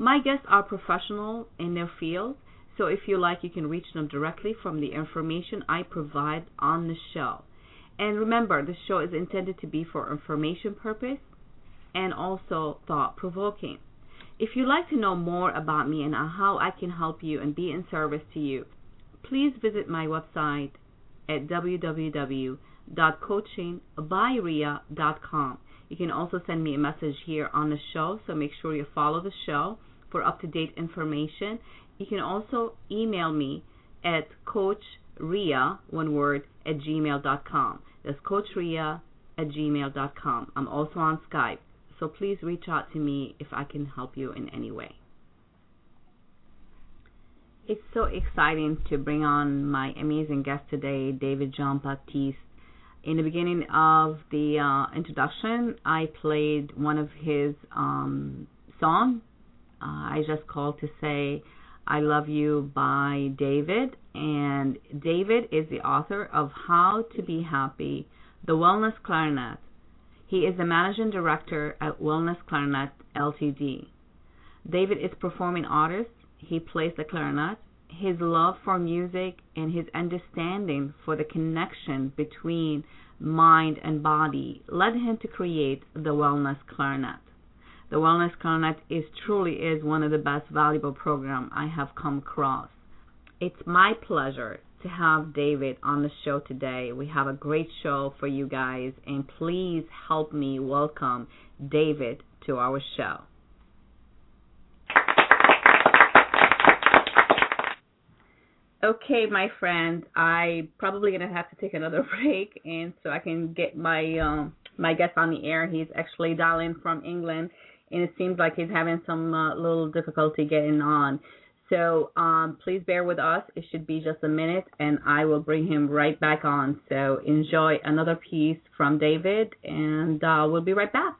My guests are professional in their field, so if you like, you can reach them directly from the information I provide on the show. And remember, the show is intended to be for information purpose and also thought provoking. If you'd like to know more about me and how I can help you and be in service to you, please visit my website at www.coachingbyrea.com. You can also send me a message here on the show, so make sure you follow the show for up to date information. You can also email me at coachrea, one word, at gmail.com. That's coachrea at gmail.com. I'm also on Skype, so please reach out to me if I can help you in any way. It's so exciting to bring on my amazing guest today, David Jean-Baptiste. In the beginning of the uh, introduction, I played one of his um, songs uh, I just called to say I Love You by David. And David is the author of How to Be Happy, The Wellness Clarinet. He is the managing director at Wellness Clarinet Ltd. David is performing artist. He plays the clarinet. His love for music and his understanding for the connection between mind and body led him to create the Wellness Clarinet. The Wellness Clarinet is truly is one of the best valuable program I have come across. It's my pleasure to have David on the show today. We have a great show for you guys, and please help me welcome David to our show. Okay, my friend, I probably gonna have to take another break, and so I can get my um, my guest on the air. He's actually dialing from England and it seems like he's having some uh, little difficulty getting on. So um, please bear with us. It should be just a minute, and I will bring him right back on. So enjoy another piece from David, and uh, we'll be right back.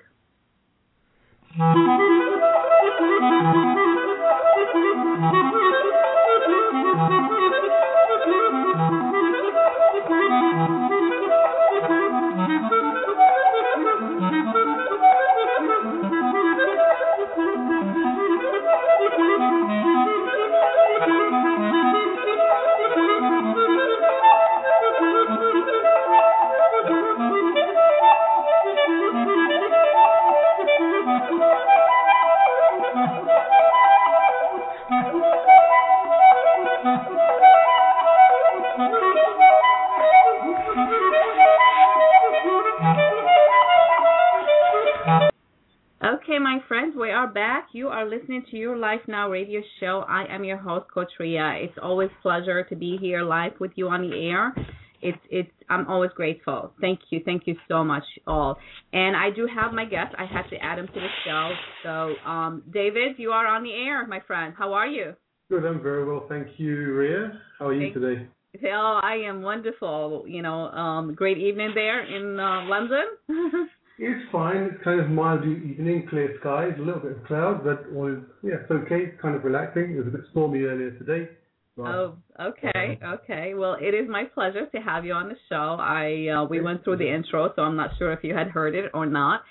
my friends, we are back. You are listening to your Life Now radio show. I am your host, Coach Rea. It's always pleasure to be here live with you on the air. It's it's I'm always grateful. Thank you, thank you so much, all. And I do have my guest. I had to add him to the show. So, um, David, you are on the air, my friend. How are you? Good. I'm very well, thank you, Rea. How are you Thank- today? Oh, I am wonderful. You know, um, great evening there in uh, London. It's fine. It's kind of mild evening, clear skies, a little bit of cloud, but was yeah, it's okay. It's kind of relaxing. It was a bit stormy earlier today. Oh, okay, okay. Well, it is my pleasure to have you on the show. I uh, we went through the intro, so I'm not sure if you had heard it or not.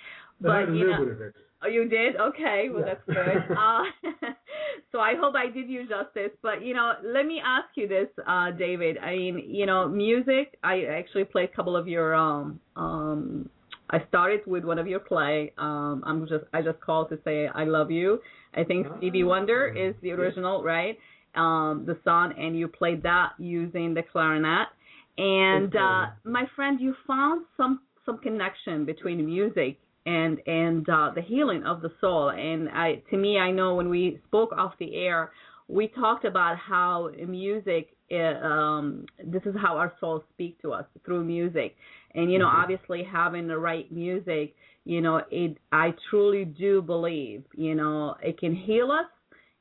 But you know, bit of it. oh, you did. Okay, well Yeah. that's good. uh, so I hope I did you justice. But you know, let me ask you this, uh, David. I mean, you know, music. I actually played a couple of your um um. I started with one of your play. Um, I'm just I just called to say I love you. I think Stevie Wonder is the original, right? Um, the song, and you played that using the clarinet. And uh, my friend, you found some some connection between music and and uh, the healing of the soul. And I, to me, I know when we spoke off the air, we talked about how music. uh, Um, this is how our souls speak to us through music, and you know, Mhm. obviously having the right music, you know, it. I truly do believe, you know, it can heal us.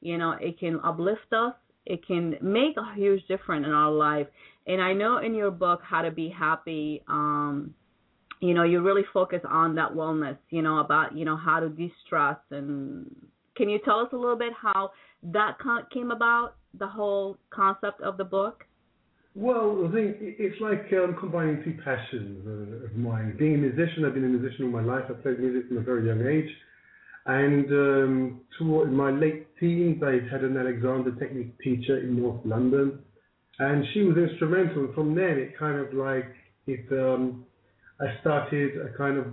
You know, it can uplift us. It can make a huge difference in our life. And I know in your book, How to Be Happy, um, you know, you really focus on that wellness, you know, about, you know, how to de-stress. And can you tell us a little bit how that came about, the whole concept of the book? Well, I think it's like um, combining two passions uh, of mine. Being a musician, I've been a musician all my life. I played music from a very young age. And um, toward in my late teens, I had an Alexander Technique teacher in North London. And she was instrumental. And from then, it kind of like, it, um, I started a kind of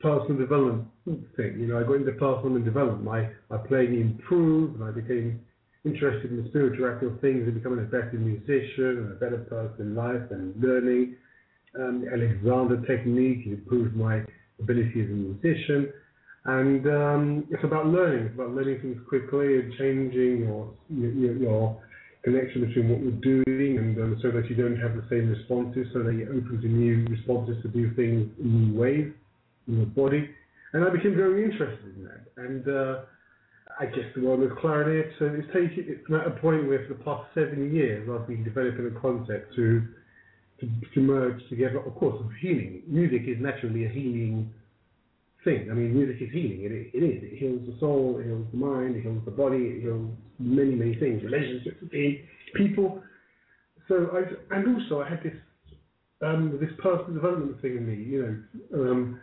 personal development thing. You know, I got into personal development. My, my playing improved, and I became interested in the spirituality of things and becoming a better musician and a better person in life and learning um, Alexander technique. Improved my ability as a musician. And um, it's about learning. It's about learning things quickly and changing your your, your connection between what you're doing, and um, so that you don't have the same responses, so that you're open to new responses to do things in new ways in your body. And I became very interested in that. And uh, I guess the world of clarinet, so it's taken it's at a point where for the past seven years I've been developing a concept to to, to merge together, of course, of healing. Music is naturally a healing thing. I mean, music is healing. It, it is. It heals the soul, it heals the mind, it heals the body, it heals many, many things, relationships between people. So I, and also I had this um, this personal development thing in me, you know, um,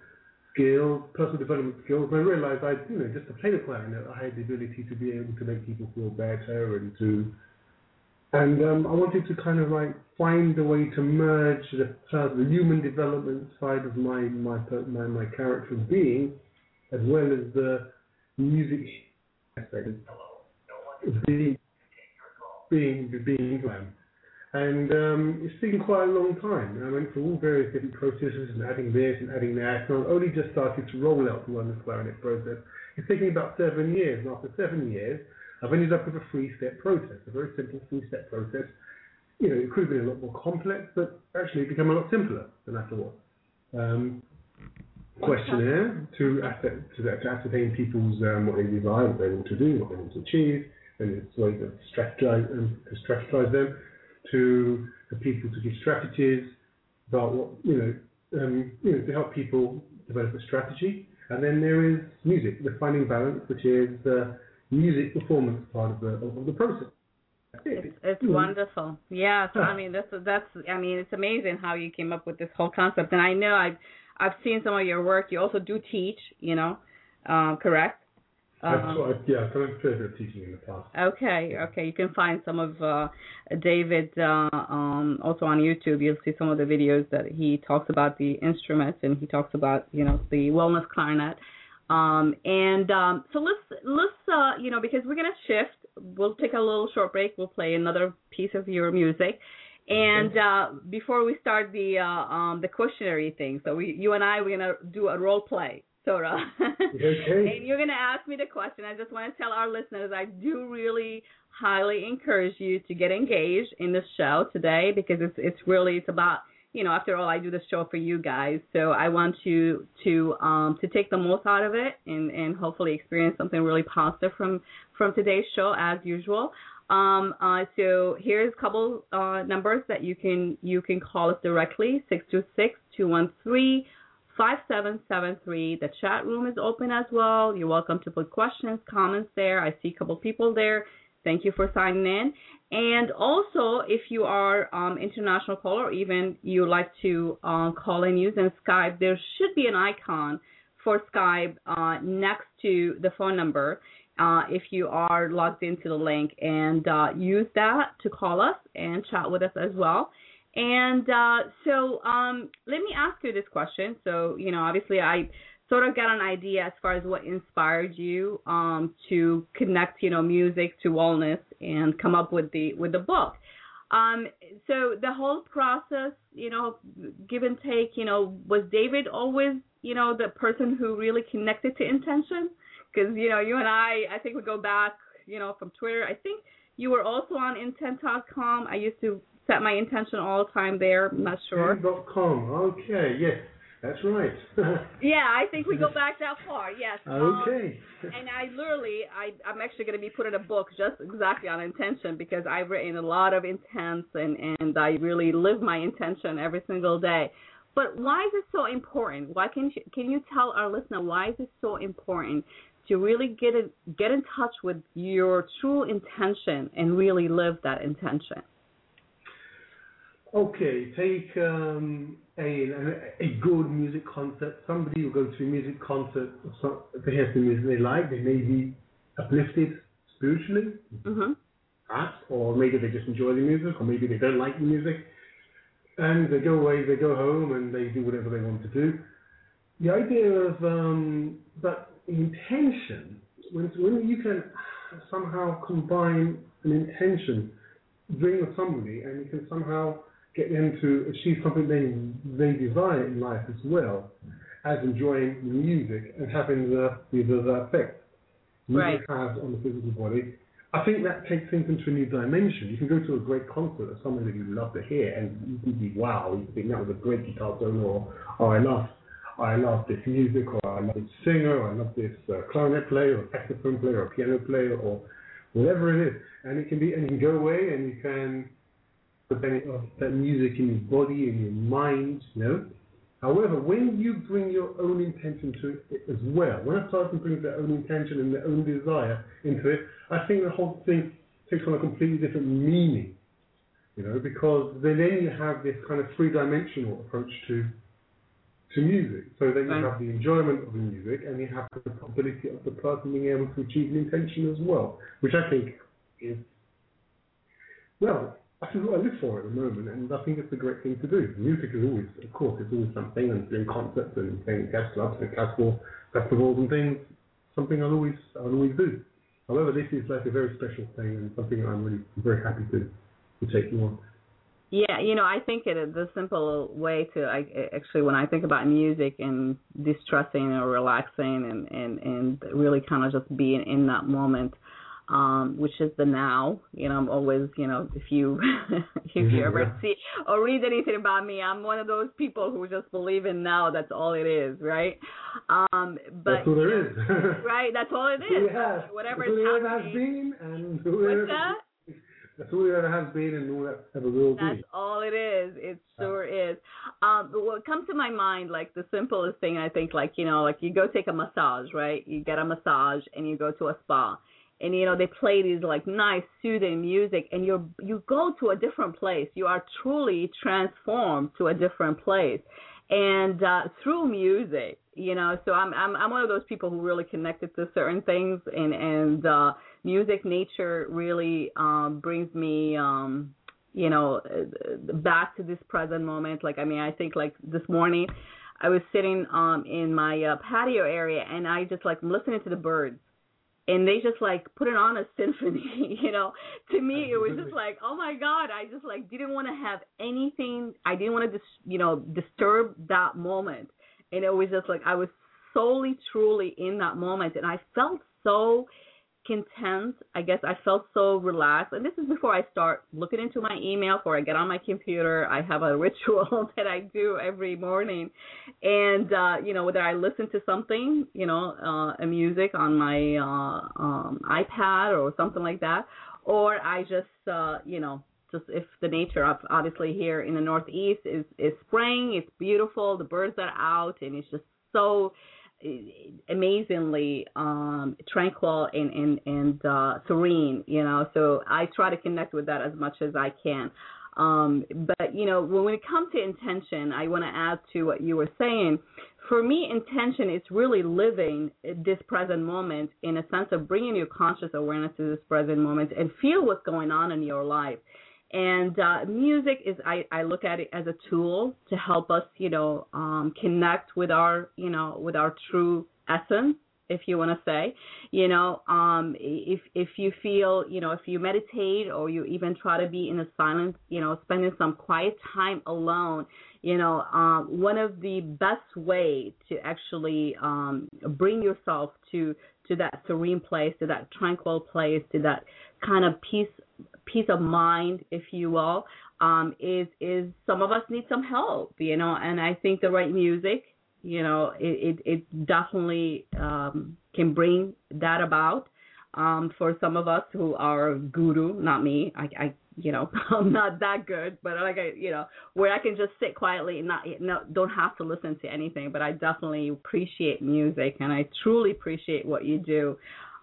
skills, personal development skills. And I realized I, you know, just to play the clarinet, I had the ability to be able to make people feel better and to, and um, I wanted to kind of like find a way to merge the, uh, the human development side of my my my, my character being, as well as the music aspect of being being being man. And um, it's taken quite a long time. I went through all various different processes and adding this and adding that. And I've only just started to roll out the one clarinet process. It's taken about seven years. And after seven years, I've ended up with a three-step process, a very simple three-step process. You know, it could have been a lot more complex, but actually it became a lot simpler than I thought. Um, questionnaire to, ascer- to, to ascertain people's um, what they desire, what they want to do, what they want to achieve, and it's ways of strategize um, to strategize them to the people to give strategies about what you know, um, you know, to help people develop a strategy. And then there is music, the finding balance, which is the music performance part of the of the process. It's, it's You wonderful. Yeah. So I mean, that's that's. I mean, it's amazing how you came up with this whole concept. And I know I've I've seen some of your work. You also do teach. You know, um, correct? Um, taught- yeah, I've done a fair bit of teaching in the past. Okay, okay. You can find some of uh, David uh, um, also on YouTube. You'll see some of the videos that he talks about the instruments and he talks about you know the wellness clarinet. Um, and um, so let's let's uh, you know because we're gonna shift. We'll take a little short break. We'll play another piece of your music. And uh, before we start the uh, um, the questionnaire thing, so we, you and I, we're gonna do a role play. Sora. Okay. and you're going to ask me the question. I just want to tell our listeners I do really highly encourage you to get engaged in the show today because it's it's really it's about you know after all I do the show for you guys so I want you to um to take the most out of it and and hopefully experience something really positive from from today's show as usual um uh so here's a couple uh numbers that you can you can call us directly six two six two one three 5773. The chat room is open as well. You're welcome to put questions, comments there. I see a couple people there. Thank you for signing in. And also, if you are um, international caller, or even you like to uh, call in using Skype, there should be an icon for Skype uh, next to the phone number. Uh, if you are logged into the link, and uh, use that to call us and chat with us as well. And uh, so, um, let me ask you this question. So, you know, obviously, I sort of got an idea as far as what inspired you um, to connect, you know, music to wellness and come up with the with the book. Um, so the whole process, you know, give and take, you know, was David always, you know, the person who really connected to intention? Because you know, you and I, I think we go back, you know, from Twitter. I think you were also on intent.com. I used to set my intention all the time there. I'm not sure. Dot com. Okay, yes, that's right. yeah, I think we go back that far. Yes. Okay. Um, and I literally, I, I'm actually going to be putting a book just exactly on intention because I've written a lot of intents and and I really live my intention every single day. But why is it so important? Why can you, can you tell our listener why is it so important to really get in, get in touch with your true intention and really live that intention? Okay, take um, a, a good music concert. Somebody will go to a music concert to hear some music they like. They may be uplifted spiritually, mm-hmm. perhaps, or maybe they just enjoy the music, or maybe they don't like the music. And they go away, they go home, and they do whatever they want to do. The idea of um, that intention, when, when you can somehow combine an intention, dream of somebody, and you can somehow get them to achieve something they they desire in life as well as enjoying the music and having the the, the effect music right. has on the physical body. I think that takes things into a new dimension. You can go to a great concert of something that you love to hear, and you can be wow. You think that was a great guitar solo, or oh, I love, I love this music, or I love this singer, or I love this uh, clarinet player, or saxophone player, or piano player, or whatever it is. And it can be, and you can go away and you can benefit of oh, that music in your body, in your mind, you know. However, when you bring your own intention to it as well, when a person brings their own intention and their own desire into it, I think the whole thing takes on a completely different meaning, you know, because then, then you have this kind of three-dimensional approach to to music, so that you have the enjoyment of the music and you have the possibility of the person being able to achieve an intention as well, which I think is well, that's what I live for at the moment, and I think it's a great thing to do. Music is always, of course, it's always something, and doing concerts and playing jazz clubs and classical festivals and things, something I'll always, I'll always do. However, this is like a very special thing and something I'm really very happy to, to take on. Yeah, you know, I think it the simple way to I actually when I think about music and distressing or relaxing and and and really kind of just being in that moment um, which is the now. You know, I'm always, you know, if you if you ever Yeah. see or read anything about me, I'm one of those people who just believe in now. That's all it is, right? Um, but That's all there is. right, that's all it That's is. it. Whatever That's is it has been, and all What's that? That's all it has been, and that ever will That's be. all it is. It sure is. Um, but what comes to my mind, like the simplest thing, I think, like you know, like you go take a massage, right? You get a massage and you go to a spa, and you know they play these like nice soothing music, and you you go to a different place. You are truly transformed to a different place, and uh, through music, you know. So I'm I'm I'm one of those people who really connected to certain things, and and uh, music, nature really um, brings me. Um, you know, back to this present moment. Like, I mean, I think like this morning, I was sitting um in my uh, patio area and I just like listening to the birds, and they just like put it on a symphony. You know, to me it was just like, oh my god, I just like didn't want to have anything. I didn't want to dis- you know disturb that moment, and it was just like I was solely truly in that moment and I felt so content. I guess I felt so relaxed. And this is before I start looking into my email, before I get on my computer. I have a ritual that I do every morning. And, uh, you know, whether I listen to something, you know, uh, a music on my uh, um, iPad or something like that, or I just, uh, you know, just if the nature of obviously here in the Northeast is, is spring, it's beautiful, the birds are out, and it's just so amazingly um tranquil and and and uh serene you know? So i try to connect with that as much as i can. Um but you know when it comes to intention i want to add to what you were saying. For me intention is really living this present moment in a sense of bringing your conscious awareness to this present moment and feel what's going on in your life and uh, music is I, I look at it as a tool to help us you know um, connect with our you know with our true essence if you want to say. You know um if if you feel you know if you meditate or you even try to be in a silence you know spending some quiet time alone you know um one of the best way to actually um bring yourself to to that serene place to that tranquil place to that kind of peace peace of mind, if you will, um, is is some of us need some help, you know, and I think the right music, you know, it it, it definitely um, can bring that about. Um, for some of us who are guru, not me, I, I you know, I'm not that good, but like I, you know, where I can just sit quietly and not, no, don't have to listen to anything. But I definitely appreciate music, and I truly appreciate what you do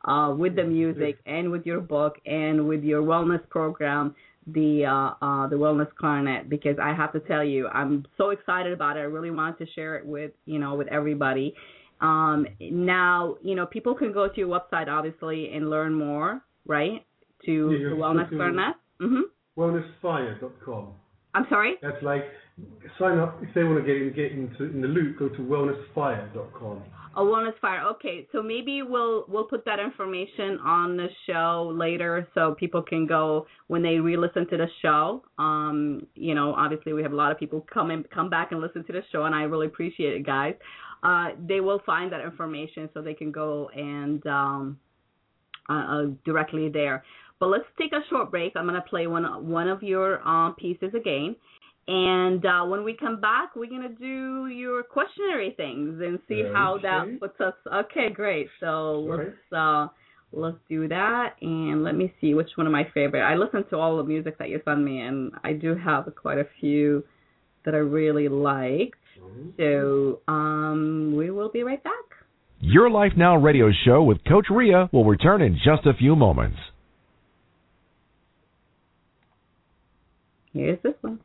uh, with the music and with your book and with your wellness program, the uh, uh, the wellness clarinet. Because I have to tell you, I'm so excited about it. I really wanted to share it with you know with everybody. Um, now you know people can go to your website obviously and learn more, right? To yeah, the wellness clarinet. Mm-hmm. Wellnessfire.com. I'm sorry. That's like sign up if they want to get in, get into in the loop. Go to wellnessfire.com. A wellness fire. Okay, so maybe we'll we'll put that information on the show later, so people can go when they re-listen to the show. Um, you know, obviously we have a lot of people come and come back and listen to the show, and I really appreciate it, guys. Uh, they will find that information, so they can go and um, uh, uh, directly there. But let's take a short break. I'm gonna play one one of your um, pieces again and uh, when we come back, we're gonna do your questionnaire things and see okay. how that puts us. Okay, great. So let's uh, let's do that, and let me see which one of my favorite. I listen to all the music that you send me, and I do have quite a few that I really like. Mm-hmm. So um, we will be right back. Your Life Now radio show with Coach Rea will return in just a few moments. Here's this one.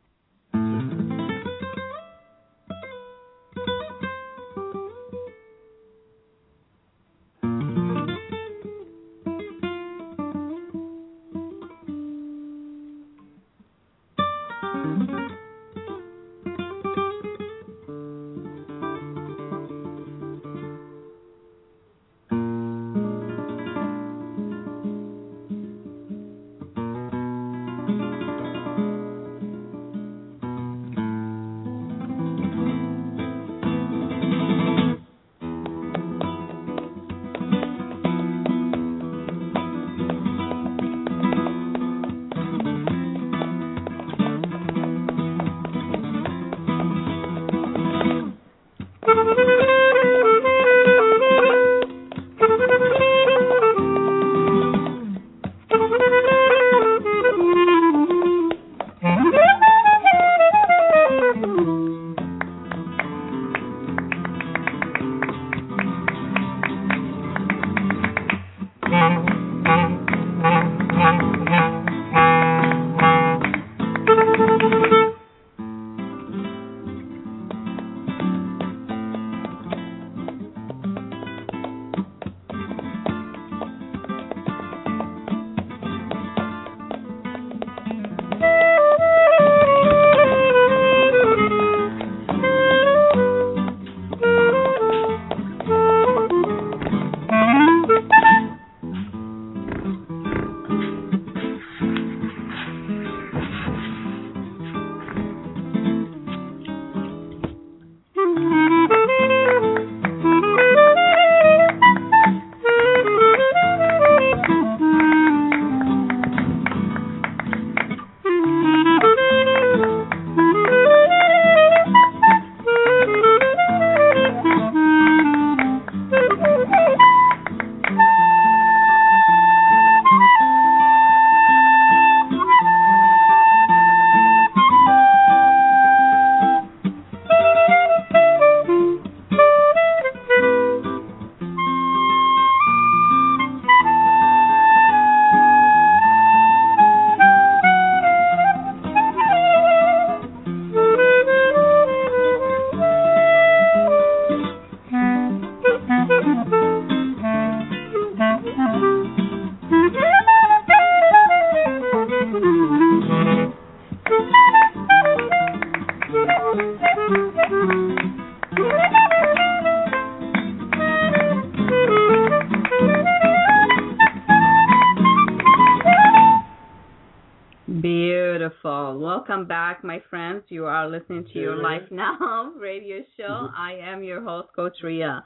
Now radio show. Mm-hmm. I am your host, Coach Rea.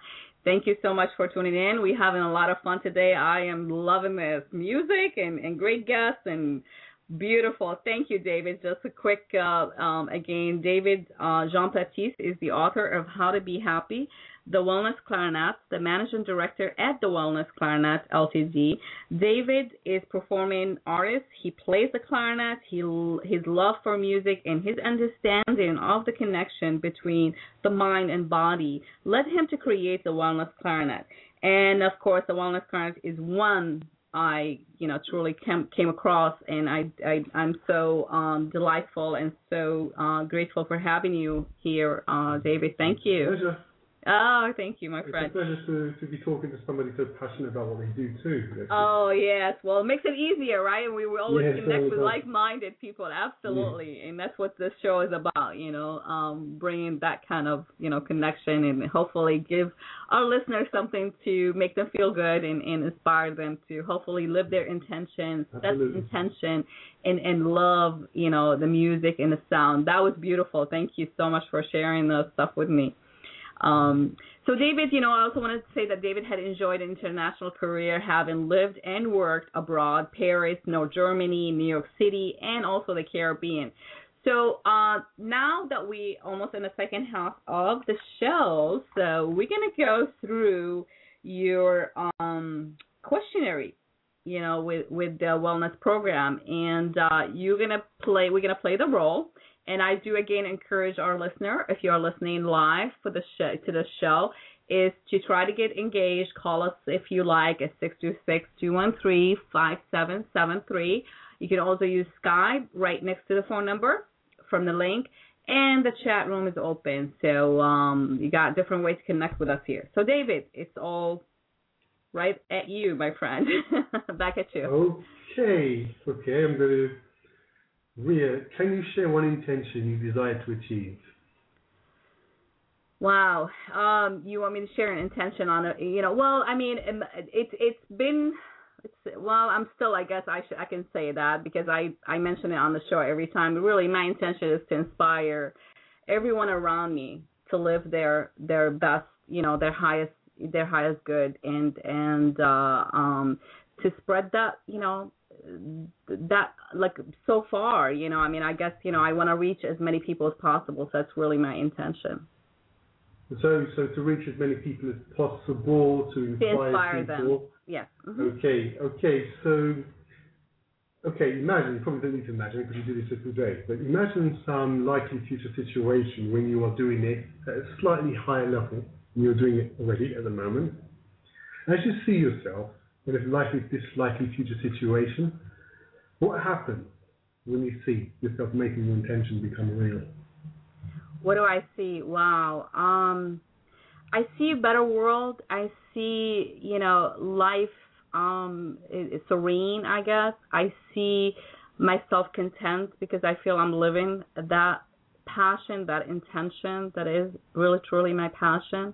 Thank you so much for tuning in. We're having a lot of fun today. I am loving this music and, and great guests and beautiful. Thank you, David. Just a quick, uh, um, again, David uh, Jean-Baptiste is the author of How to Be Happy the Wellness Clarinet, the managing director at the Wellness Clarinet Ltd. David is performing artist. He plays the clarinet. He his love for music and his understanding of the connection between the mind and body led him to create the Wellness Clarinet. And of course, the Wellness Clarinet is one I, you know, truly came, came across, and I, I, I'm so um, delightful and so uh, grateful for having you here, uh, David. Thank you. Pleasure. Oh, thank you, my it's friend. It's a pleasure to, to be talking to somebody so passionate about what they do too. oh yes, well it makes it easier, right? And we will always yes, connect with like-minded people, absolutely. Yeah. And that's what this show is about, you know, um, bringing that kind of you know connection and hopefully give our listeners something to make them feel good and, and inspire them to hopefully live their intention, set intention, and and love you know the music and the sound. That was beautiful. Thank you so much for sharing the stuff with me. Um, so David, you know, I also wanted to say that David had enjoyed an international career, having lived and worked abroad, Paris, North Germany, New York City, and also the Caribbean. So uh, now that we almost in the second half of the show, so we're gonna go through your um, questionnaire, you know, with with the wellness program, and uh, you're gonna play. We're gonna play the role and I do again encourage our listener, if you are listening live for the show to the show, is to try to get engaged. Call us if you like at 626-213-5773. You can also use Skype right next to the phone number from the link. And the chat room is open. So um, you got different ways to connect with us here. So David, it's all right at you, my friend. Back at you. Okay. Okay, I'm going to Rea, can you share one intention you desire to achieve? Wow. Um, you want me to share an intention on it? You know, well, I mean, it's it's been it's well, I'm still, I guess I should I can say that because I I mention it on the show every time. Really, my intention is to inspire everyone around me to live their their best, you know, their highest their highest good and and uh um to spread that, you know, that like so far, you know, I mean, I guess you know, I want to reach as many people as possible. So that's really my intention. So, so to reach as many people as possible to inspire, to inspire people. them. Yes. Mm-hmm. Okay. Okay. So, okay. Imagine. You probably don't need to imagine because you do this every day. But imagine some likely future situation when you are doing it at a slightly higher level. You're doing it already at the moment. As you see yourself in a likely, this likely future situation, what happens when you see yourself making your intention become real? What do I see? Wow. Um, I see a better world. I see, you know, life um serene, I guess. I see myself content because I feel I'm living that passion, that intention that is really truly my passion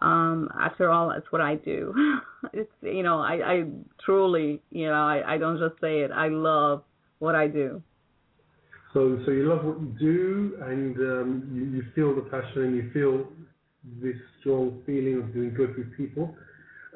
um after all it's what i do. It's you know i i truly you know i i don't just say it. I love what i do. So so you love what you do and um you, you feel the passion and you feel this strong feeling of doing good with people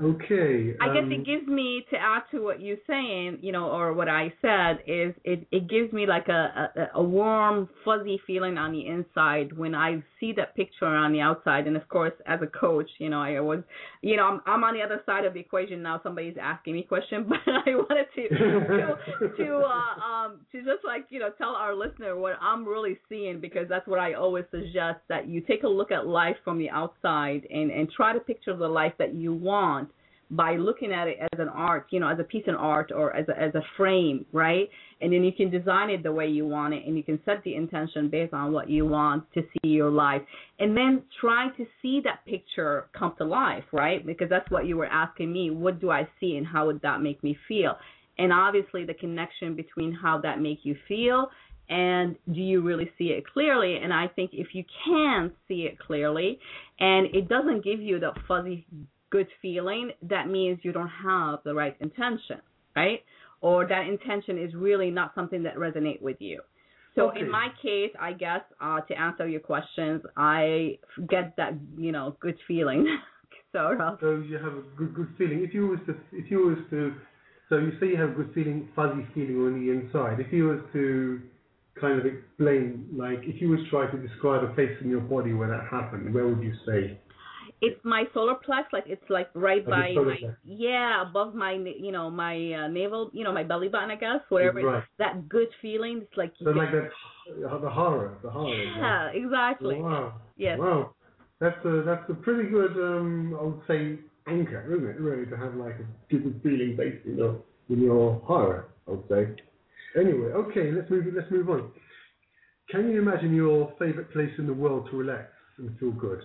Okay. Um, I guess it um, gives me to add to what you're saying, you know, or what I said is it it gives me like a a, a warm fuzzy feeling on the inside when I see that picture on the outside. And of course, as a coach, you know, I was, you know, I'm I'm on the other side of the equation now. Somebody's asking me question, but I wanted to to to uh, um to just like you know tell our listener what I'm really seeing because that's what I always suggest that you take a look at life from the outside and and try to picture the life that you want by looking at it as an art, you know, as a piece of art or as a, as a frame, right? And then you can design it the way you want it and you can set the intention based on what you want to see your life. And then try to see that picture come to life, right? Because that's what you were asking me. What do I see and how would that make me feel? And obviously the connection between how that make you feel and do you really see it clearly? And I think if you can see it clearly, and it doesn't give you that fuzzy good feeling, that means you don't have the right intention, right? Or that intention is really not something that resonate with you. So Okay. in my case, I guess uh, to answer your questions, I get that you know good feeling, of. So you have a good good feeling. If you was to if you was to so you say you have a good feeling, fuzzy feeling on the inside. If you was to kind of explain, like if you was trying to describe a place in your body where that happened, where would you say? It's my solar plex, like it's like right Like by my plex. yeah above my you know my uh, navel, you know my belly button, I guess whatever. Right. That good feeling, it's like So get- like that, the horror, the horror. yeah, exactly. Wow. Yes. Wow. That's a that's a pretty good um I would say anchor, isn't it? Really to have like a good feeling based in your in your horror, I would say. Anyway, okay, let's move let's move on. Can you imagine your favourite place in the world to relax and feel good?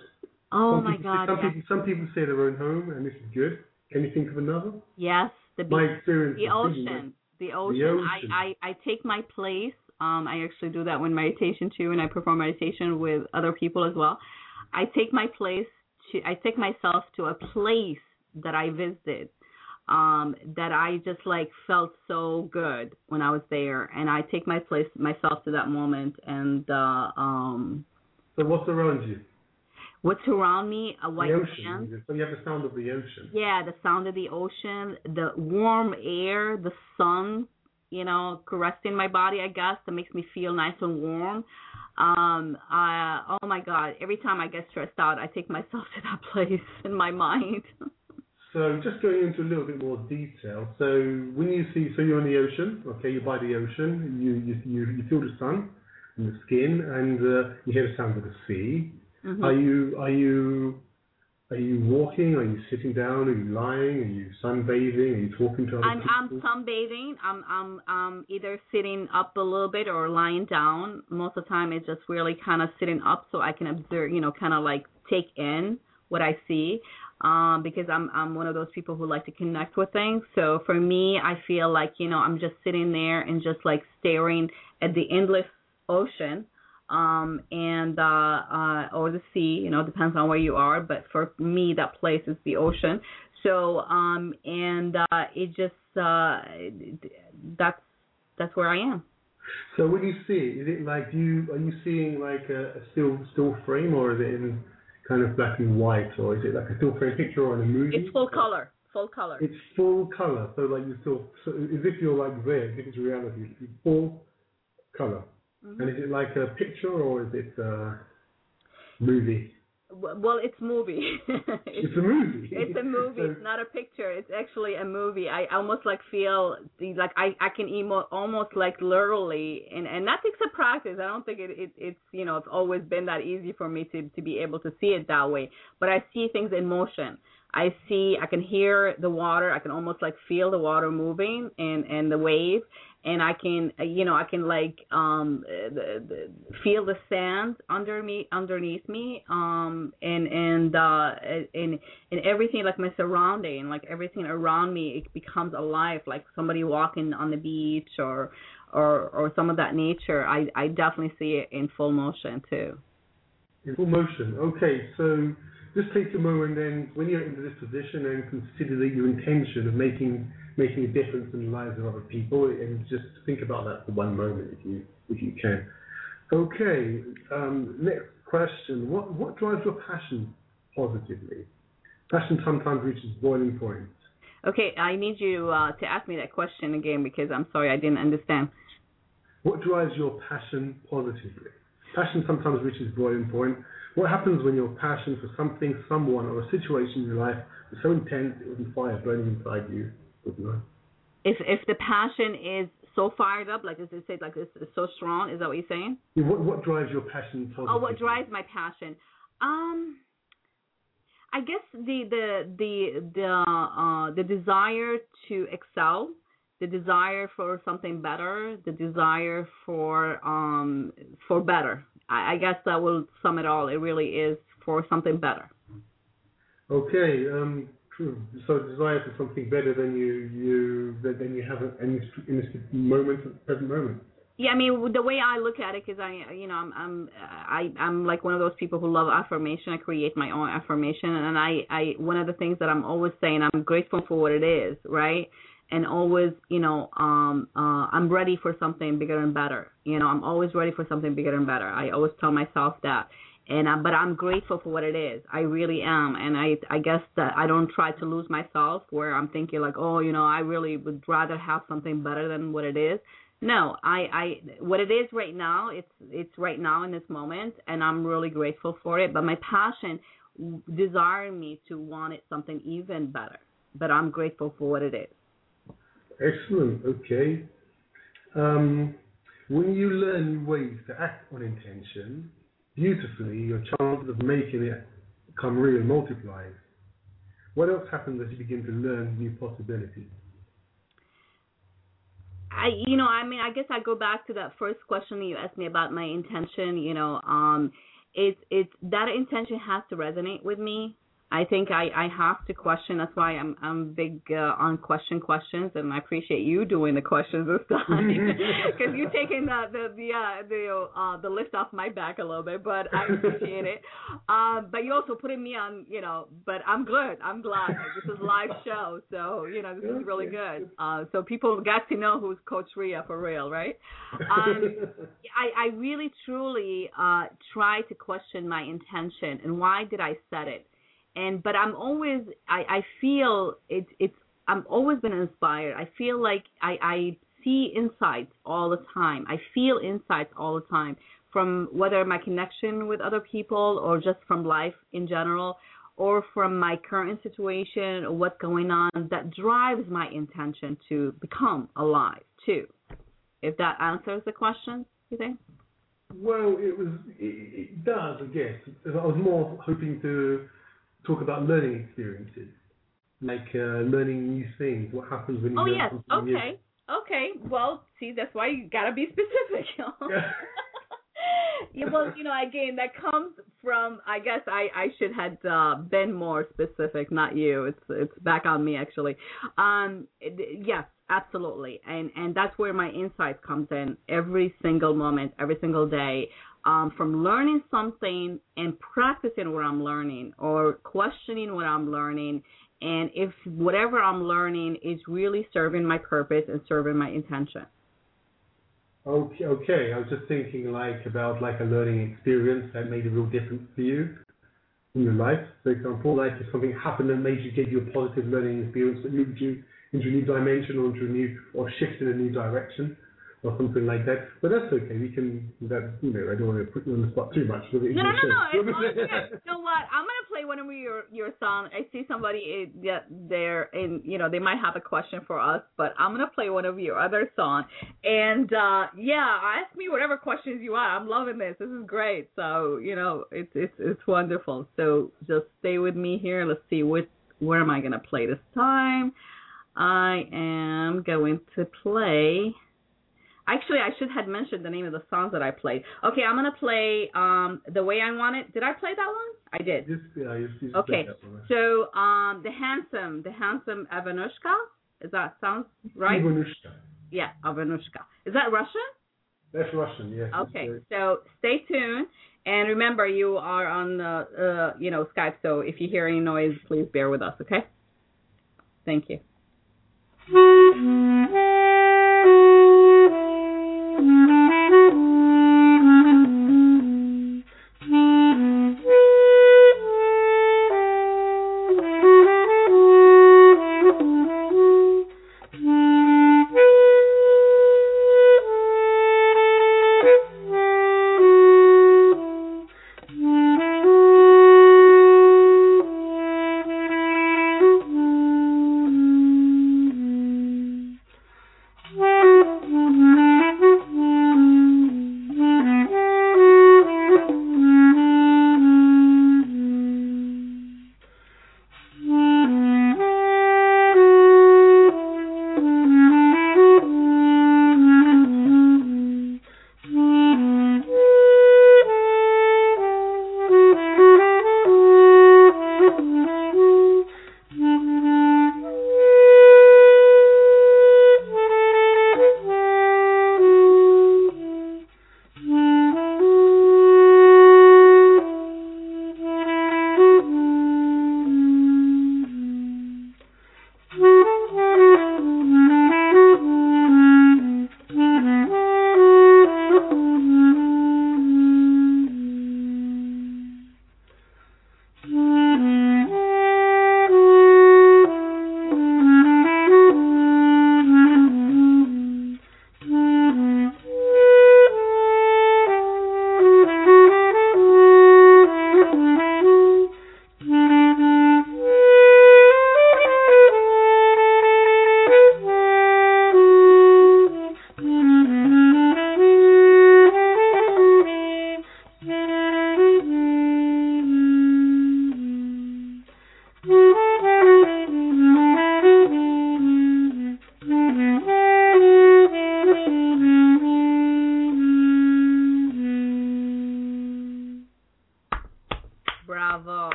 Oh some my God. Some yes. people some people say their own home and this is good. Can you think of another? Yes, the My beach, experience the ocean, the ocean. ocean. I, I I take my place. Um, I actually do that when meditation too, and I perform meditation with other people as well. I take my place to. I take myself to a place that I visited. Um, that I just like felt so good when I was there, and I take my place myself to that moment. And uh, um, So what's around you? What's around me? A white the ocean. So you have the sound of the ocean. Yeah, the sound of the ocean, the warm air, the sun, you know, caressing my body, I guess, that makes me feel nice and warm. Um, uh, oh my God, every time I get stressed out, I take myself to that place in my mind. So just going into a little bit more detail. So when you see, so you're in the ocean, okay, you're by the ocean, you you you, you feel the sun in the skin, and uh, you hear the sound of the sea. Mhm. Are you are you are you walking? Are you sitting down? Are you lying? Are you sunbathing? Are you talking to other I'm I'm sunbathing. I'm I'm um either sitting up a little bit or lying down. Most of the time, it's just really kind of sitting up so I can observe, you know, kind of like take in what I see. Um, because I'm I'm one of those people who like to connect with things. So for me, I feel like you know I'm just sitting there and just like staring at the endless ocean um and uh uh or the sea you know depends on where you are but for me that place is the ocean so um and uh it just uh that's that's where i am So when you see it, is it like do you are you seeing like a, a still still frame or is it in kind of black and white or is it like a still frame picture or in a movie? it's full color full color It's full color, so like you still, so as if you're like there, as if it's reality. It's full color. Mm-hmm. And is it like a picture or is it a movie? Well it's movie It's a movie. It's a movie. So- It's not a picture. It's actually a movie. I almost like feel like I I can emo almost like literally and and that takes a practice. I don't think it, it it's you know it's always been that easy for me to to be able to see it that way. But I see things in motion. I see I can hear the water. I can almost like feel the water moving and and the wave and I can you know I can like um the, the, feel the sand under me underneath me um and and uh and and everything like my surrounding like everything around me it becomes alive like somebody walking on the beach or or or some of that nature I I definitely see it in full motion too. In full motion. Okay, so just take a moment then, when you're in this position, and consider that your intention of making making a difference in the lives of other people, and just think about that for one moment, if you if you can. Okay, um, next question: What what drives your passion positively? Passion sometimes reaches boiling point. Okay, I need you uh, to ask me that question again because I'm sorry I didn't understand. What drives your passion positively? Passion sometimes reaches boiling point. What happens when your passion for something, someone, or a situation in your life is so intense it was a fire burning inside you? If if the passion is so fired up, like as I said, like it's, it's so strong, is that what you're saying? Yeah, What, what drives your passion? Oh, what drives my passion? Um, I guess the the the the uh the desire to excel, the desire for something better, the desire for um for better. I, I guess that will sum it all. It really is for something better. Okay, um, true. So desire for something better than you you than than you have in this, in this moment, present moment. Yeah, I mean the way I look at it is I, you know, I'm, I'm, I, I'm like one of those people who love affirmation. I create my own affirmation, and I, I, one of the things that I'm always saying, I'm grateful for what it is, right? And always, you know, um, uh, I'm ready for something bigger and better. You know, I'm always ready for something bigger and better. I always tell myself that, and uh, but I'm grateful for what it is. I really am, and I, I guess that I don't try to lose myself where I'm thinking like, oh, you know, I really would rather have something better than what it is no, I, I, what it is right now, it's, it's right now in this moment, and I'm really grateful for it. But my passion desire me to want it something even better. But I'm grateful for what it is. Excellent. Okay. Um, when you learn ways to act on intention beautifully, your chances of making it come real multiplies. What else happens as you begin to learn new possibilities? I you know, I mean, I guess I go back to that first question that you asked me about my intention, you know, um it's it's that intention has to resonate with me I think I, I have to question. That's why I'm I'm big uh, on question questions, and I appreciate you doing the questions this time because you're taking the the the uh, the uh, the lift off my back a little bit. But I appreciate it. Um, but you also putting me on, you know. But I'm good. I'm glad this is live show, so you know this is really good. Uh, so people got to know who's Coach Rea for real, right? Um, I I really truly uh, try to question my intention and why did I set it and but I'm always I I feel it's it's I'm always been inspired. I feel like I I see insights all the time. I feel insights all the time from whether my connection with other people or just from life in general or from my current situation or what's going on that drives my intention to become alive too. If that answers the question, you think? Well, it was. It, it does, I guess. I was more hoping to talk about learning experiences, like uh, learning new things. What happens when you oh, learn yes. something okay. New. Okay. Well, see, that's why you gotta be specific. You know? yeah, well, you know, again, that comes from. I guess I I should have uh, been more specific, not you. It's it's back on me actually. Um, yes, absolutely, and and that's where my insight comes in every single moment, every single day um, from learning something and practicing what I'm learning or questioning what I'm learning. And if whatever I'm learning is really serving my purpose and serving my intention. Okay, okay. I was just thinking like about like a learning experience that made a real difference for you in your life. For example, like if something happened that made you gave you a positive learning experience that moved you into a new dimension or into a new or shifted a new direction or something like that. But that's okay. We can. That you know, I don't want to put you on the spot too much. No, no, no, no. It's you know what? I'm gonna play one of your your song. I see somebody there, and you know they might have a question for us, but I'm gonna play one of your other songs. And uh yeah, ask me whatever questions you want. I'm loving this. This is great. So you know, it's it's it's wonderful. So just stay with me here. Let's see what where am I gonna play this time. I am going to play. Actually, I should have mentioned the name of the songs that I played. Okay, I'm gonna play um the way I want it. Did I play that one? I did. Yes, yeah, yes, yes, okay, so um the handsome, the handsome Avanushka. Is that sounds right? Avanushka. Yeah, Avanushka. Is that Russian? That's Russian. Yes. Okay, so stay tuned. And remember, you are on the, uh, you know, Skype. So if you hear any noise, please bear with us. Okay. Thank you.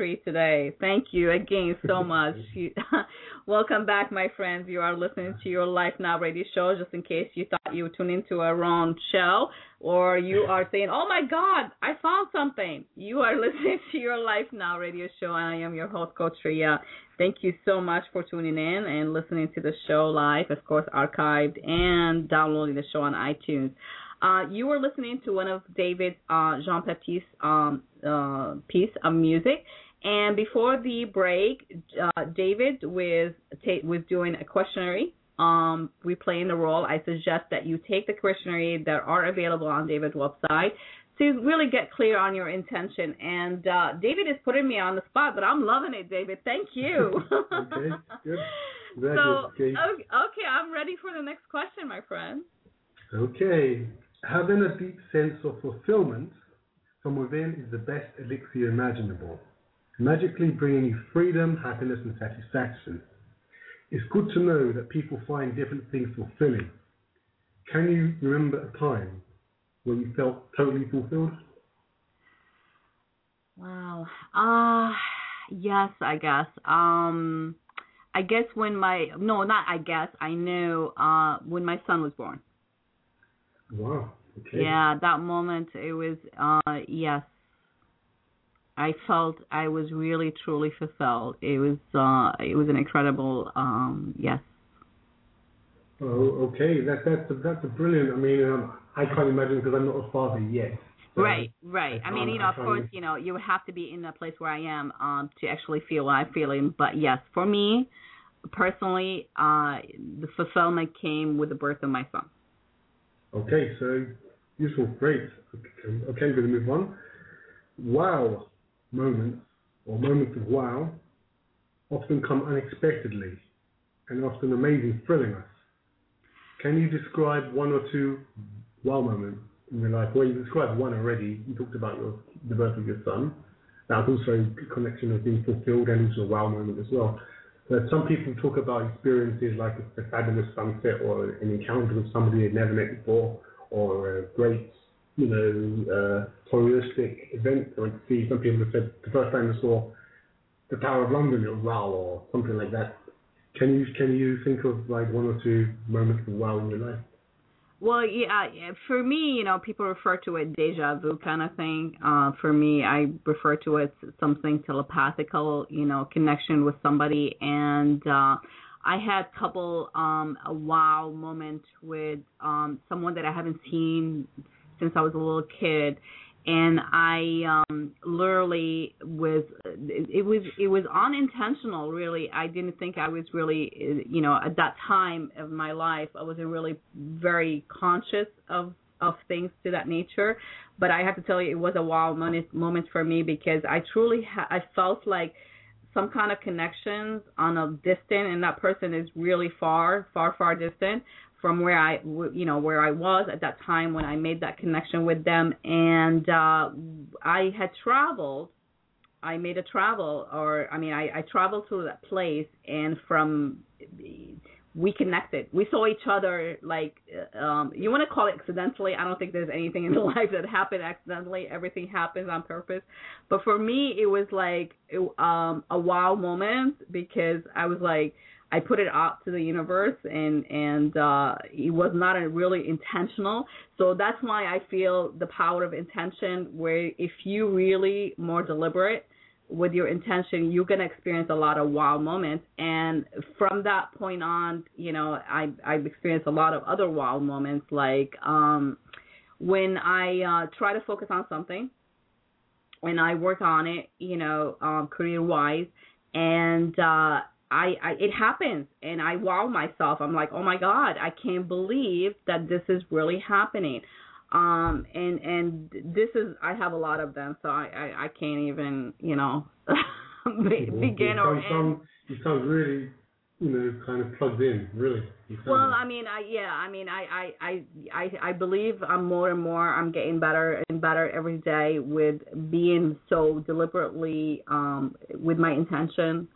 Today. Thank you again so much. Welcome back, my friends. You are listening to your Life Now radio show. Just in case you thought you tuned into a wrong show, or you are saying, "Oh my God, I found something." You are listening to your Life Now radio show, and I am your host, Coach Rea. Thank you so much for tuning in and listening to the show live, of course, archived and downloading the show on iTunes. Uh, you were listening to one of David uh, Jean Baptiste's um, uh, piece of music. And before the break, uh, David was ta- was doing a questionnaire. Um, replaying the role, I suggest that you take the questionnaire that are available on David's website to really get clear on your intention. And uh, David is putting me on the spot, but I'm loving it, David. Thank you. okay, good. Very so. Okay. okay, I'm ready for the next question, my friend. Okay. Having a deep sense of fulfillment from within is the best elixir imaginable, magically bringing you freedom, happiness, and satisfaction. It's good to know that people find different things fulfilling. Can you remember a time when you felt totally fulfilled? Wow. Uh yes, I guess. Um I guess when my no, not I guess, I know uh when my son was born. Wow. Okay. Yeah, that moment it was uh yes. I felt I was really truly fulfilled. It was uh it was an incredible um yes. Oh, okay. That that's a, that's a brilliant. I mean, um, I can't imagine because I'm not a father yet. So right, right. I, I mean, you know, of course, you know, you would have to be in a place where I am um to actually feel what I'm feeling. But yes, for me personally, uh the fulfillment came with the birth of my son. Okay, so useful, great. Okay, okay we're going to move on. Wow moments or moments of wow often come unexpectedly and often amazing, thrilling us. Can you describe one or two wow moments in your life? Well, you described one already. You talked about your, the birth of your son. That's also a connection of being fulfilled and also a wow moment as well. But some people talk about experiences like a, fabulous sunset or an encounter with somebody they've never met before or a great, you know, uh, touristic event I see. Some people have said the first time they saw the Tower of London, it was wow or something like that. Can you can you think of like one or two moments of wow in your life? Well, yeah, for me, you know, people refer to it deja vu kind of thing. Uh, for me, I refer to it something telepathical, you know, connection with somebody. And uh, I had a couple um, a wow moment with um, someone that I haven't seen since I was a little kid, and I um literally was it was it was unintentional really. I didn't think I was really you know at that time of my life I wasn't really very conscious of of things to that nature. But I have to tell you it was a wow moment moment for me because I truly ha- I felt like some kind of connections on a distant and that person is really far far far distant from where I, you know, where I was at that time when I made that connection with them. And uh, I had traveled. I made a travel, or I mean, I, I traveled to that place, and from we connected. We saw each other like um you want to call it accidentally. I don't think there's anything in life that happened accidentally. Everything happens on purpose. But for me, it was like um a wow moment because I was like I put it out to the universe and and uh it was not really intentional. So that's why I feel the power of intention where if you really more deliberate with your intention, you're gonna experience a lot of wow moments. And from that point on, you know, I I've experienced a lot of other wow moments like um when I uh try to focus on something and I work on it, you know, um career wise and uh I, I it happens and I wow myself. I'm like, "Oh my god, I can't believe that this is really happening." Um and and this is I have a lot of them, so I I, I can't even, you know, begin or end. You sound really you know, kind of plugged in, really. Well, I mean, I yeah, I mean, I, I I I believe I'm more and more I'm getting better and better every day with being so deliberately um with my intention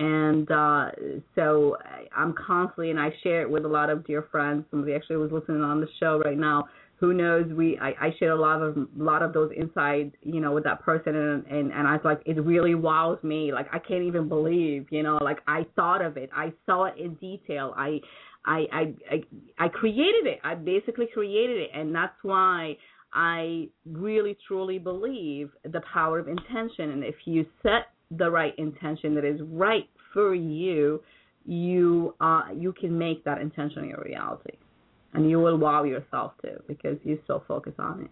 And uh, so I'm constantly, and I share it with a lot of dear friends. Somebody actually was listening on the show right now. Who knows? We I, I share a lot of a lot of those inside, you know, with that person, and and and I was like, it really wows me. Like I can't even believe, you know, like I thought of it, I saw it in detail. I I I I, I created it. I basically created it, and that's why I really truly believe the power of intention. And if you set the right intention that is right for you, you uh you can make that intention your reality, and you will wow yourself too because you so focus on it.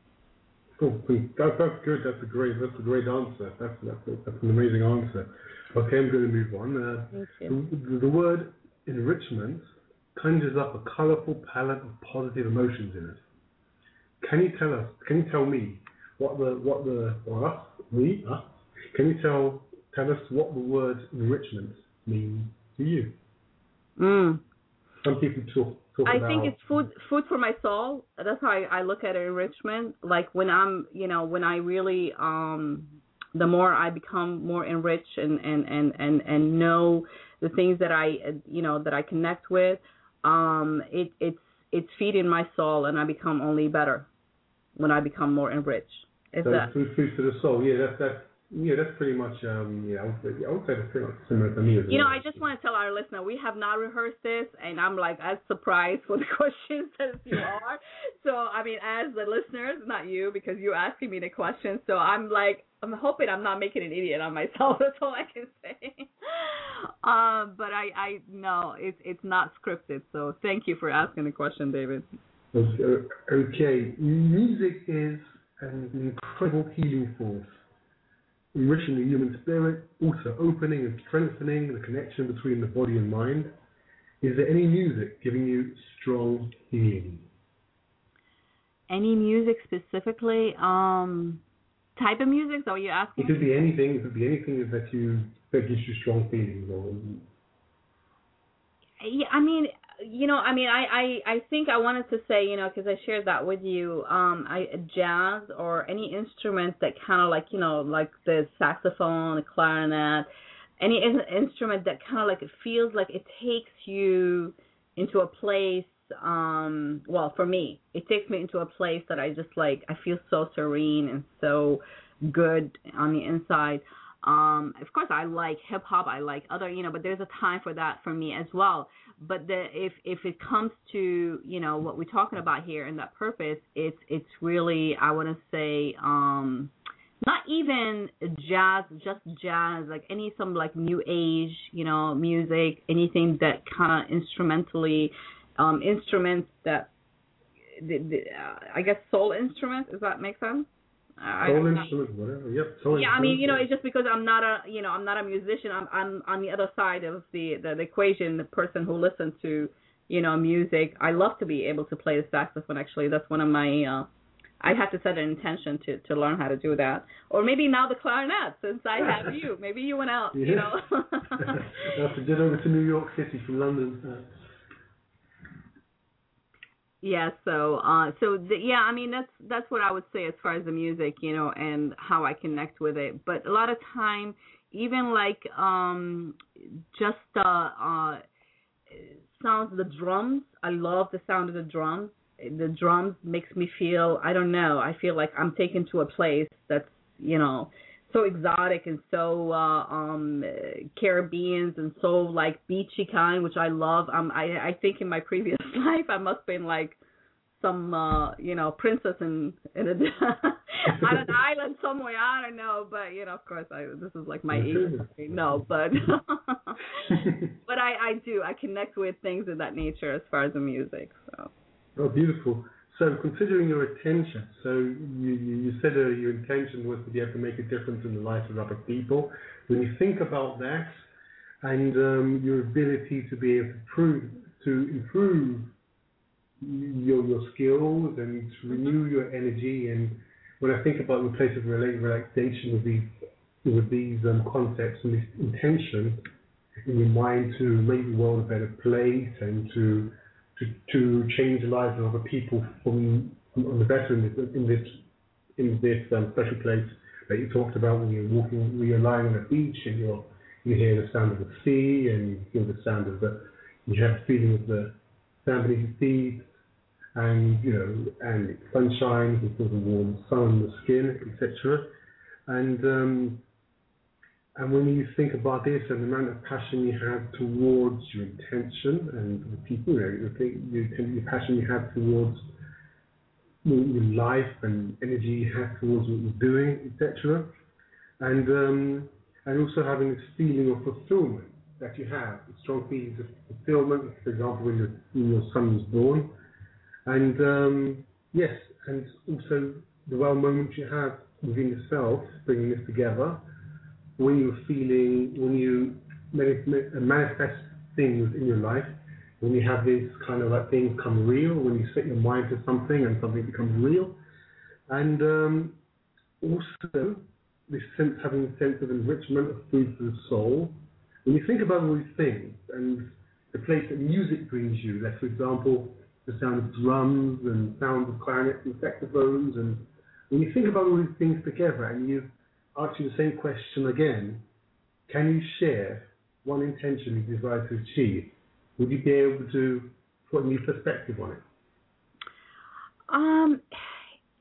Cool. That, that's good. That's a great. That's a great answer. That's that's, a, that's an amazing answer. Okay, I'm going to move on. Uh, Thank you. The, the word enrichment conjures up a colourful palette of positive emotions in us. Can you tell us? Can you tell me what the what the or us we us? Can you tell tell us what the word enrichment means to you? Mm. Some people talk. talk I about, think it's food food for my soul. That's how I, I look at enrichment. Like when I'm, you know, when I really um the more I become more enriched and and and and and know the things that I you know that I connect with, um it it's it's feeding my soul and I become only better when I become more enriched. Is so that food, food to the soul. Yeah, that's that's yeah, that's pretty much um yeah. I would say, I would say that's pretty much similar to me as You know. I just want to tell our listener we have not rehearsed this, and I'm like as surprised for the questions as you are. So I mean, as the listeners, not you, because you're asking me the questions. So I'm like, I'm hoping I'm not making an idiot on myself. That's all I can say. um, but I, I no, it's it's not scripted. So thank you for asking the question, David. Okay, music is an incredible healing force, enriching the human spirit, also opening and strengthening the connection between the body and mind. Is there any music giving you strong healing? Any music specifically? Um, type of music? That you're asking? It could be anything. It could be anything that you that gives you strong feelings. Or Yeah, I mean, you know, I mean, I I I think I wanted to say, you know, because I shared that with you, um, I jazz or any instrument that kind of like, you know, like the saxophone, the clarinet, any in- instrument that kind of like it feels like it takes you into a place. Um, well, for me, it takes me into a place that I just like. I feel so serene and so good on the inside. Um, of course, I like hip hop. I like other, you know, but there's a time for that for me as well. But the if if it comes to you know what we're talking about here and that purpose, it's it's really I want to say um, not even jazz, just jazz, like any some like new age, you know, music, anything that kind of instrumentally, um, instruments that, the, the, uh, I guess soul instruments. Does that make sense? I- soul instrument, whatever. Yep. Soul yeah, I mean, you know, it's just because I'm not a, you know, I'm not a musician. I'm, I'm on the other side of the, the the equation. The person who listens to, you know, music. I love to be able to play the saxophone. Actually, that's one of my. Uh, I have to set an intention to to learn how to do that. Or maybe now the clarinet, since I have you. Maybe you went out, you know. I have to get over to New York City from London. Uh, Yeah, so uh so the, yeah, I mean that's that's what I would say as far as the music, you know, and how I connect with it. But a lot of time even like um just uh uh sounds the drums. I love the sound of the drums. The drums makes me feel I don't know, I feel like I'm taken to a place that's, you know, so exotic and so uh um Caribbeans and so like beachy kind, which I love. Um I I think in my previous life I must have been like some uh you know princess in in a on an island somewhere. I don't know but you know of course I this is like my age. no but but I I do. I connect with things of that nature as far as the music so. Oh, beautiful. So, considering your attention, so you, you, you said uh, your intention was to be able to make a difference in the lives of other people. When you think about that and um, your ability to be able to prove, to improve your your skills and to renew your energy, and when I think about the place of relaxation with these with these um, concepts and this intention in your mind to make the world a better place and to to, change the lives of other people from on the better in this in this in this um, special place that you talked about when you're walking when you're lying on a beach and you're you hear the sound of the sea, and you feel the sound of the, you have the feeling of the sand beneath your feet, and you know, and sunshine, you feel the warm sun on the skin, etc. And um, and when you think about this and the amount of passion you have towards your intention and the people, you know, the thing, your passion you have towards your life and energy you have towards what you're doing, etc. And um, and also having this feeling of fulfillment that you have, strong feelings of fulfillment, for example, when, your when your son was born. And um, yes, and also the well moments you have within yourself, bringing this together, when you're feeling, when you manifest things in your life, when you have these kind of like things come real, when you set your mind to something and something becomes real, and um, also this sense, having a sense of enrichment of food for the soul. When you think about all these things and the place that music brings you, like for example, the sound of drums and sounds of clarinets and saxophones, and when you think about all these things together and you ask you the same question again, can you share one intention you desire to achieve? Would you be able to put a new perspective on it? Um,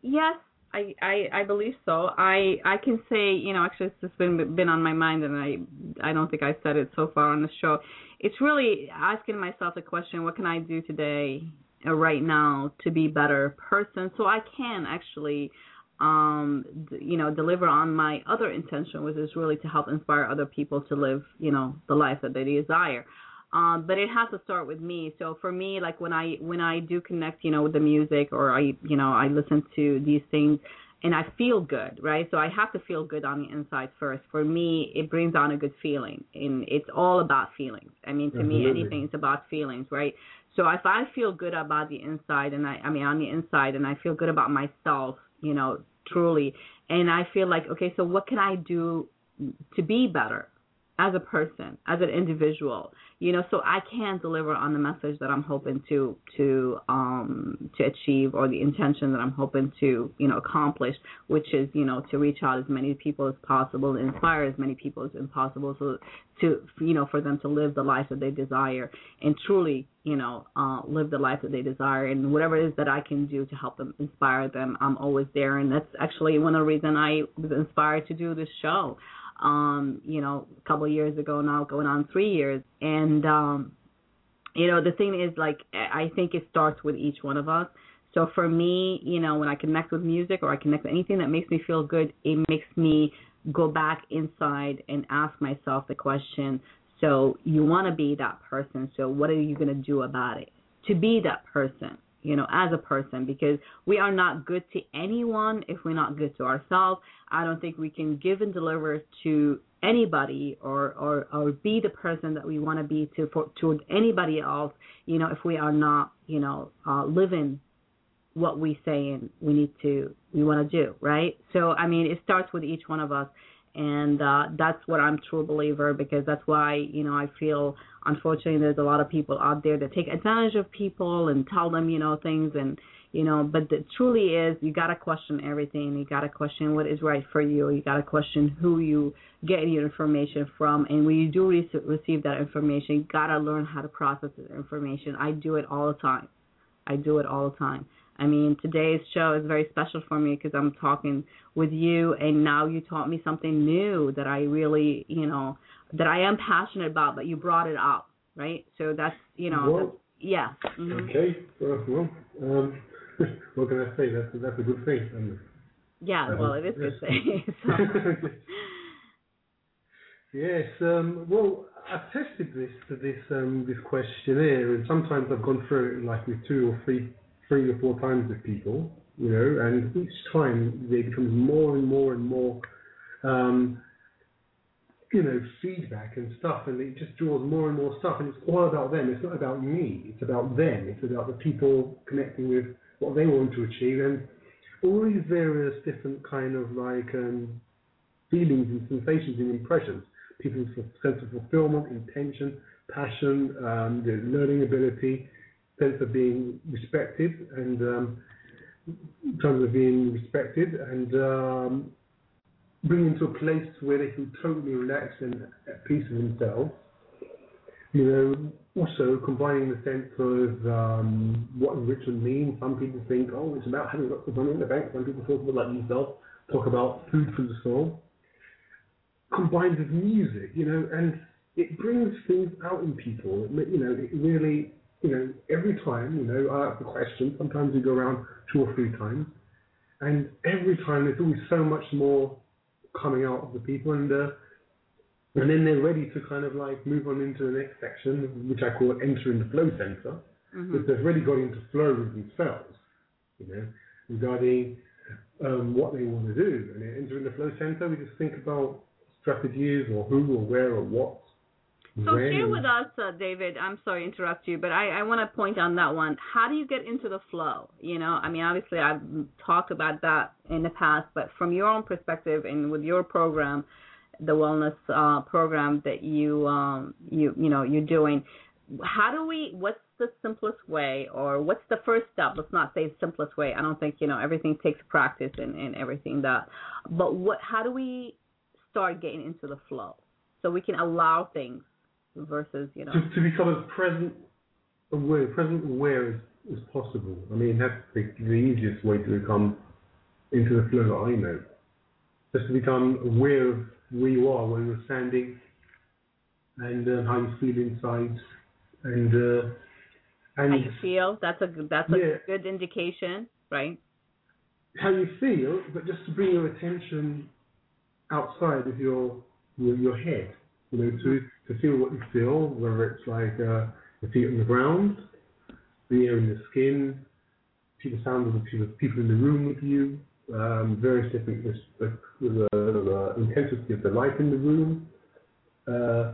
yes, I, I I believe so. I I can say, you know, actually it's just been been on my mind, and I I don't think I said it so far on the show. It's really asking myself the question, what can I do today, right now, to be better person, so I can actually, um, you know, deliver on my other intention, which is really to help inspire other people to live, you know, the life that they desire. Um but it has to start with me. So for me like when i when i do connect you know with the music or i you know i listen to these things and i feel good right? So i have to feel good on the inside first. For me it brings on a good feeling and it's all about feelings. I mean to Absolutely. me anything is about feelings right? So if i feel good about the inside and i i mean on the inside and i feel good about myself you know truly. And i feel like okay so what can i do to be better as a person, as an individual, you know, so I can deliver on the message that I'm hoping to to um to achieve or the intention that I'm hoping to, you know, accomplish, which is, you know, to reach out as many people as possible, inspire as many people as possible so to you know, for them to live the life that they desire and truly, you know, uh live the life that they desire. And whatever it is that I can do to help them inspire them, I'm always there. And that's actually one of the reasons I was inspired to do this show um, you know, a couple of years ago now, going on three years. And um, you know, the thing is like I think it starts with each one of us. So for me, you know, when I connect with music or I connect with anything that makes me feel good, it makes me go back inside and ask myself the question, so you want to be that person, so what are you going to do about it? To be that person you know, as a person because we are not good to anyone if we're not good to ourselves. I don't think we can give and deliver to anybody or or or be the person that we want to be to for to anybody else, you know, if we are not, you know, uh living what we say and we need to we want to do, right? So I mean, it starts with each one of us and uh that's what I'm true believer because that's why, you know, I feel unfortunately there's a lot of people out there that take advantage of people and tell them you know things and you know but it truly is you got to question everything. You got to question what is right for you. You got to question who you get your information from. And when you do re- receive that information you got to learn how to process the information. I do it all the time. I do it all the time I mean, today's show is very special for me because I'm talking with you, and now you taught me something new that I really, you know, that I am passionate about, but you brought it up, right? So that's you know, Well, that's, yeah. mhm. Okay. Well, well um, what can I say? That's that's a good thing. And, Yeah, well, it is yes. good thing. so, yes. Um, well, I've tested this this um, this questionnaire, and sometimes I've gone through it like with two or three three or four times with people, you know, and each time they become more and more and more. Um, you know, feedback and stuff, and it just draws more and more stuff, and it's all about them. It's not about me. It's about them. It's about the people connecting with what they want to achieve, and all these various different kind of like um, feelings and sensations and impressions. People's sense of fulfillment, intention, passion, um, the learning ability, sense of being respected, and um, in terms of being respected, and um, to a place where they can totally relax and at peace with themselves. You know, also combining the sense of um, what enrichment means. Some people think, oh, it's about having lots of money in the bank. Some people talk about, like yourself, talk about food for the soul. Combined with music, you know, and it brings things out in people. You know, it really, you know, every time, you know, I ask a question. Sometimes we go around two or three times, and every time there's always so much more coming out of the people, and uh, and then they're ready to kind of like move on into the next section, which I call entering the flow center, Mhm. because they've really got into flow with themselves, you know, regarding um, what they want to do. And entering the flow center, we just think about strategies or who or where or what. So when, share with us, uh, David. I'm sorry to interrupt you, but I, I want to point on that one. How do you get into the flow? You know, I mean, obviously I've talked about that in the past, but from your own perspective and with your program, the wellness uh, program that you um, you you know you're doing, how do we? What's the simplest way, or what's the first step? Let's not say simplest way. I don't think you know everything takes practice and, and everything that, but what? How do we start getting into the flow so we can allow things versus you know to, to become as present aware, present aware as, as possible. I mean, that's the, the easiest way to become into the flow that I know. Just to become aware of where you are where you're standing and uh, how you feel inside and uh, and how you feel. That's a good- that's a Yeah. good indication, right? how you feel, but just to bring your attention outside of your your, your head, you know, to to feel what you feel, whether it's like uh, the feet on the ground, the air in the skin, the sound of the people, people in the room with you, um, various different the, the, the intensity of the light in the room, uh,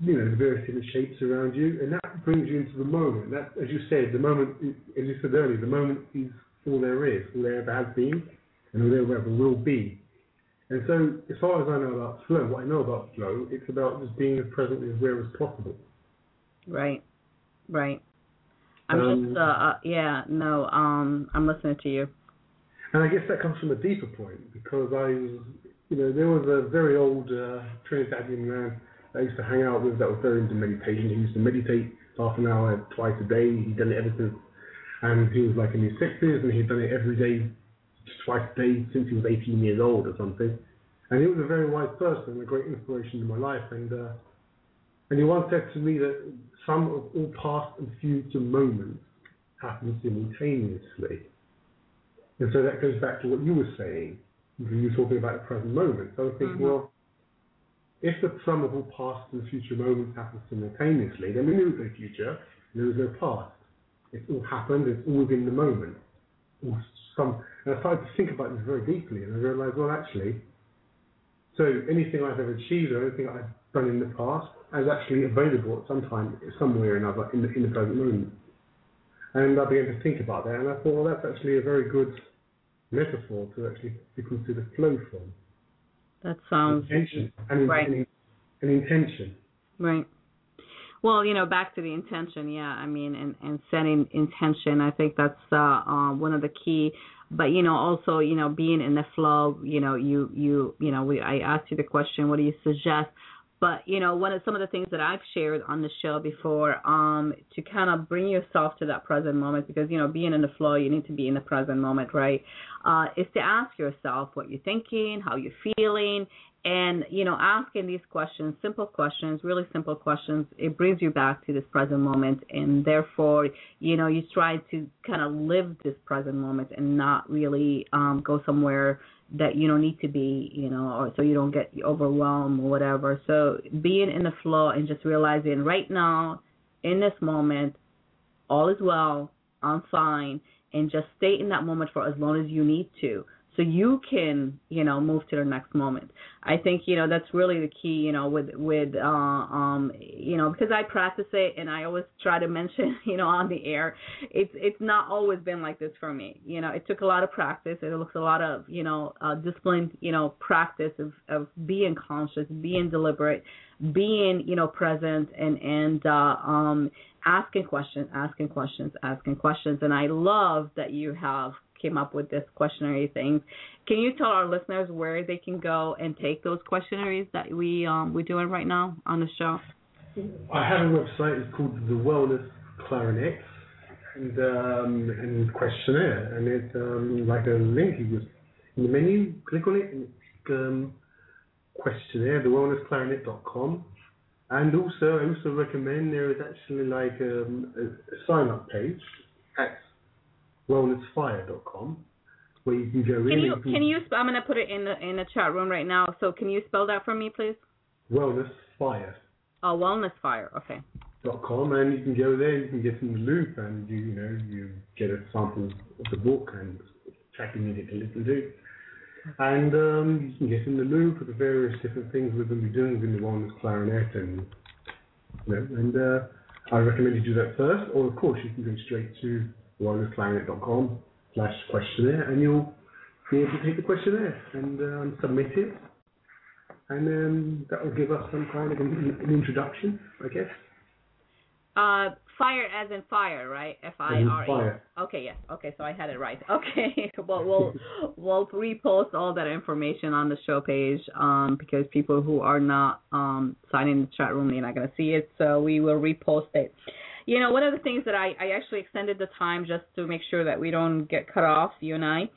you know, the various different shapes around you, and that brings you into the moment. That, as you said, the moment, as you said earlier, the moment is all there is, all there ever has been, and all there ever will be. And so, as far as I know about flow, what I know about flow, it's about just being as present as aware as possible. Right, right. I'm Um, just uh, uh yeah no um I'm listening to you. And I guess that comes from a deeper point because I was, you know, there was a very old uh, Trinidadian man I used to hang out with that was very into meditation. He used to meditate half an hour twice a day. He'd done it ever since, and he was like in his 60s and he'd done it every day, twice a day since he was 18 years old or something. And he was a very wise person, a great inspiration in my life. And uh, and he once said to me that some of all past and future moments happen simultaneously. And so that goes back to what you were saying. You were talking about the present moment. So I was thinking, Mhm. well, if the sum of all past and future moments happen simultaneously, then we knew no future, there was no past. It's all happened, it's all within the moment. Or some, and I started to think about this very deeply, and I realized, well, actually, so anything I've ever achieved or anything I've done in the past is actually available at some time, somewhere or another, in the, in the present moment. And I began to think about that, and I thought, well, that's actually a very good metaphor to actually be considered flow from. That sounds Intention. And, Right. and, and intention. Right. Well, you know, back to the intention, yeah. I mean, and and setting intention, I think that's uh, uh one of the key. But you know, also, you know, being in the flow, you know, you you you know, we I asked you the question, what do you suggest? But you know, one of some of the things that I've shared on the show before, um, to kind of bring yourself to that present moment, because you know, being in the flow, you need to be in the present moment, right? Uh, is to ask yourself what you're thinking, how you're feeling, and you know asking these questions simple questions really simple questions it brings you back to this present moment. And therefore you know you try to kind of live this present moment and not really um go somewhere that you don't need to be you know or so you don't get overwhelmed or whatever. So being in the flow and just realizing right now in this moment all is well i'm fine and just stay in that moment for as long as you need to so you can you know move to the next moment. I think you know that's really the key you know with with uh um you know because i practice it and i always try to mention you know on the air it's it's not always been like this for me. You know it took a lot of practice. It looks a lot of you know uh disciplined you know practice of of being conscious being deliberate being you know present and and uh um asking questions asking questions asking questions. And i love that you have came up with this questionnaire thing. Can you tell our listeners where they can go and take those questionnaires that we um, we're doing right now on the show? I have a website. It's called the Wellness Clarinet and um, and questionnaire, and it's um, like a link. You just in the menu, click on it, and it's um, questionnaire, thewellnessclarinet.com. And also, I also recommend there is actually like um, a, a sign up page at wellnessfire.com where you can go Can in. you can you? sp- I'm gonna put it in the in the chat room right now. So can you spell that for me, please? wellnessfire.com Oh, Wellness Fire. Okay. and you can go there, you can get in the loop, and you you know you get a sample of the book and track music to listen to. And um, you can get in the loop with the various different things we're going to be doing within the Wellness Clarinet, and you know, and uh, I recommend you do that first, or of course you can go straight to wellnessclarinet.com slash questionnaire, and you'll be able to take the questionnaire and um, submit it, and um, that will give us some kind of an, an introduction, I guess. Uh, fire as in fire, right? F I R E. fire. Okay, yes. Okay, so I had it right. Okay, well, we'll we'll repost all that information on the show page um, because people who are not um, signing the chat room, they're not going to see it. So we will repost it. You know, one of the things that I I actually extended the time just to make sure that we don't get cut off, you and I.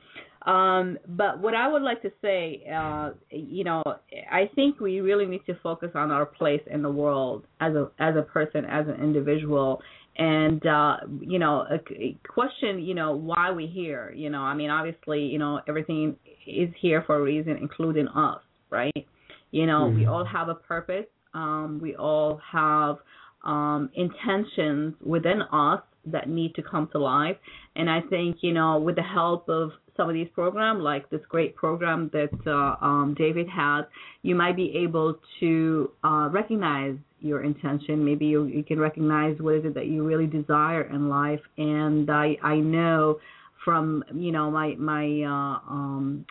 Um, but what I would like to say, uh, you know, I think we really need to focus on our place in the world as a as a person, as an individual, and uh, you know, question, you know, why we here. You know, I mean, obviously, you know, everything is here for a reason, including us, right? You know, we Mhm. all have a purpose. Um, we all have um, intentions within us that need to come to life. And I think, you know, with the help of some of these programs, like this great program that uh, um, David has, you might be able to uh, recognize your intention. Maybe you, you can recognize what is it that you really desire in life. And I, I know from you know my my uh, um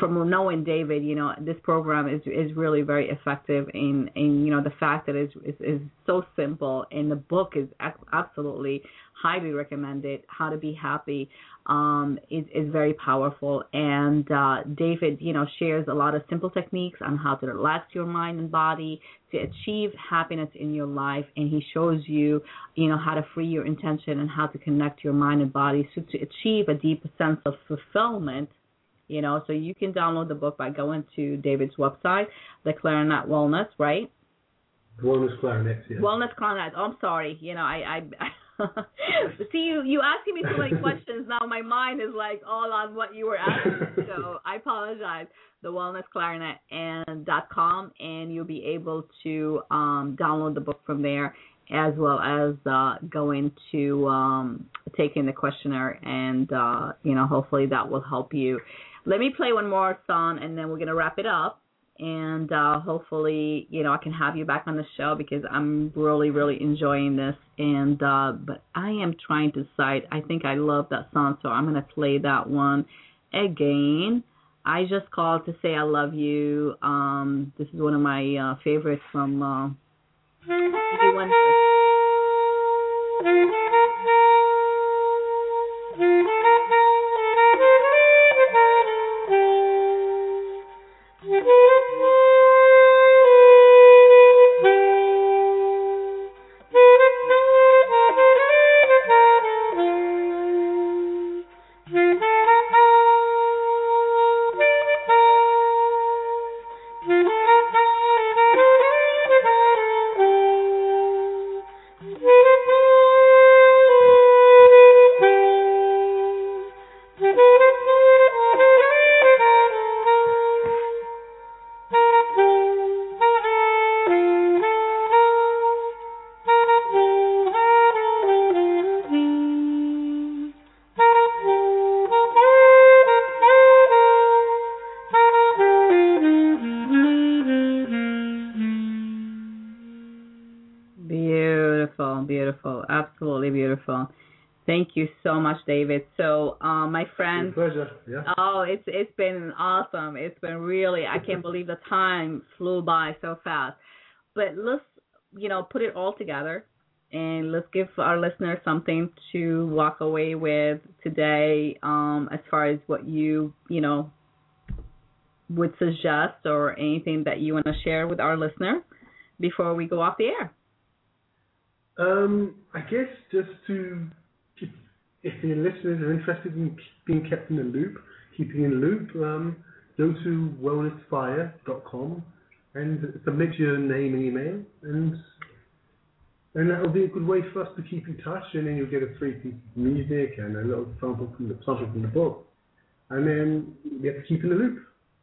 from knowing David, you know this program is is really very effective in in you know the fact that it's is is so simple and the book is absolutely highly recommended. How to be happy um is is very powerful. And uh David you know shares a lot of simple techniques on how to relax your mind and body to achieve happiness in your life. And he shows you you know how to free your intention and how to connect your mind and body so to achieve a deep sense of fulfillment you know. So you can download the book by going to david's website the clarinet wellness right? Wellness Clarinet, yeah. wellness clarinet. Oh, i'm sorry. You know i i See you you asking me so many questions now my mind is like all on what you were asking. So I apologize. The wellness clarinet and dot com and you'll be able to um download the book from there as well as uh go into um taking the questionnaire and uh you know hopefully that will help you. Let me play one more song and then we're gonna wrap it up and uh hopefully you know I can have you back on the show because I'm really really enjoying this. And uh but I am trying to decide I think I love that song so I'm to play that one again. I just called to say I love you. Um this is one of my uh favorites from uh Beautiful, beautiful, beautiful. Thank you so much, David. So, um, my friends, pleasure, yeah. Oh, it's it's been awesome. It's been really I can't believe the time flew by so fast. But let's you know put it all together and let's give our listeners something to walk away with today um, as far as what you, you know, would suggest or anything that you want to share with our listener before we go off the air. Um, I guess just to keep, if the listeners are interested in being kept in the loop, keeping in the loop, um, go to wellnessfire.com and submit your name and email, and and that'll be a good way for us to keep in touch. And then you'll get a free piece of music and a little sample from the sample from the book, and then you have to keep in the loop.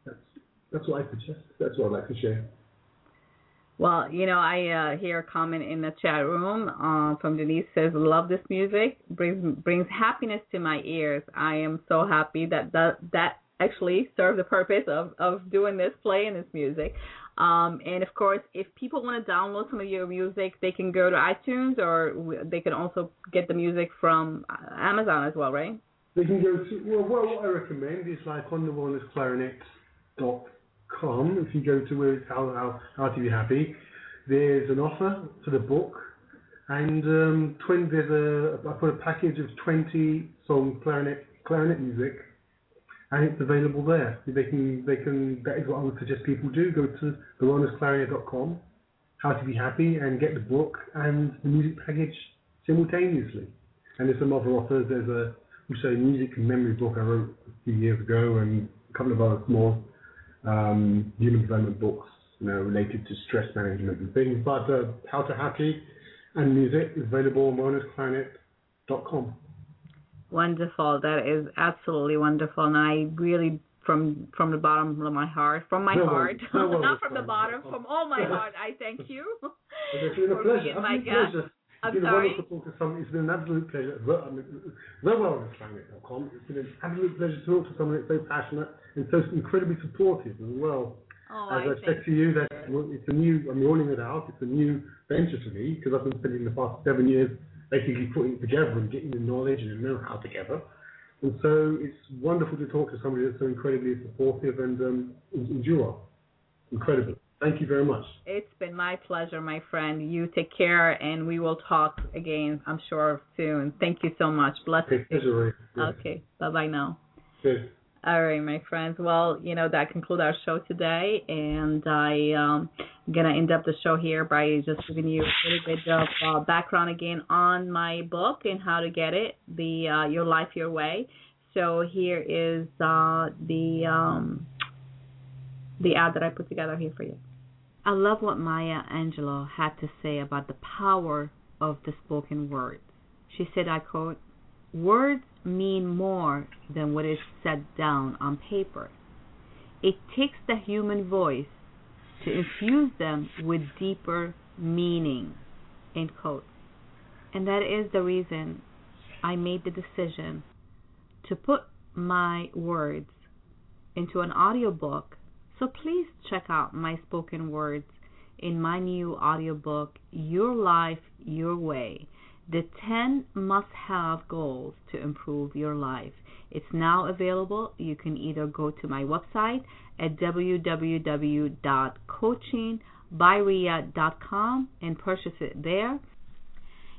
That's that's what I suggest. That's what I'd like to share. Well, you know, I uh, hear a comment in the chat room uh, from Denise says, "Love this music. brings brings happiness to my ears. I am so happy that that that actually serves the purpose of of doing this, play playing this music. Um, and of course, if people want to download some of your music, they can go to iTunes or they can also get the music from uh, Amazon as well, right? They can go to, well, what I recommend is like on the wellnessclarinet.com. If you go to where it's how, how, how to be happy, there's an offer for the book. And um, 20, there's a, I put a package of 20 song clarinet, clarinet music and it's available there. They can, they can. That is what I would suggest people do. Go to thewellnessclarinet.com, how to be happy, and get the book and the music package simultaneously. And there's some other offers. There's a also a music and memory book I wrote a few years ago, and a couple of other small um, human development books, you know, related to stress management and things. But uh, how to happy and music is available on wellnessclarinet.com. Wonderful. That is absolutely wonderful, and I really, from from the bottom of my heart, from my No, heart, no, no, not from the bottom, from all my heart, I thank you. It's been a for pleasure. being my guest. I'm It's been sorry? wonderful to talk to someone. It's been an absolute pleasure. The, I mean. It's been an absolute pleasure to talk to someone that's so passionate and so incredibly supportive as well. Oh, As I I said to you, that it's a new. I'm rolling it out. It's a new venture for me because I've been spending the past seven years basically putting it together and getting the knowledge and the know-how together. And so it's wonderful to talk to somebody that's so incredibly supportive and um, endure. Incredible. Thank you very much. It's been my pleasure, my friend. You take care, and we will talk again, I'm sure, soon. Thank you so much. Bless Okay, you. pleasure, Rea. Yes. Okay, bye bye now. Cheers. All right, my friends. Well, you know that concludes our show today, and I um gonna end up the show here by just giving you a little bit of uh, background again on my book and how to get it, the uh, Your Life Your Way. So here is uh, the um the ad that I put together here for you. I love what Maya Angelou had to say about the power of the spoken word. She said, I quote, Words mean more than what is set down on paper. It takes the human voice to infuse them with deeper meaning. End quote. And that is the reason I made the decision to put my words into an audiobook. So please check out my spoken words in my new audiobook, Your Life, Your Way the 10 must have goals to improve your life. It's now available. You can either go to my website at www.coachingbyrea.com and purchase it there.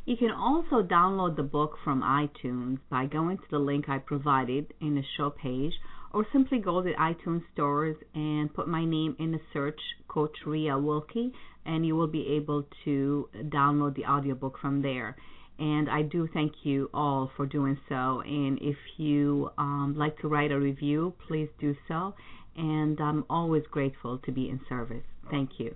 You can also download the book from iTunes by going to the link I provided in the show page or simply go to iTunes stores and put my name in the search, Coach Rea Wilkie, and you will be able to download the audiobook from there. And I do thank you all for doing so. And if you um, like to write a review, please do so. And I'm always grateful to be in service. Thank you.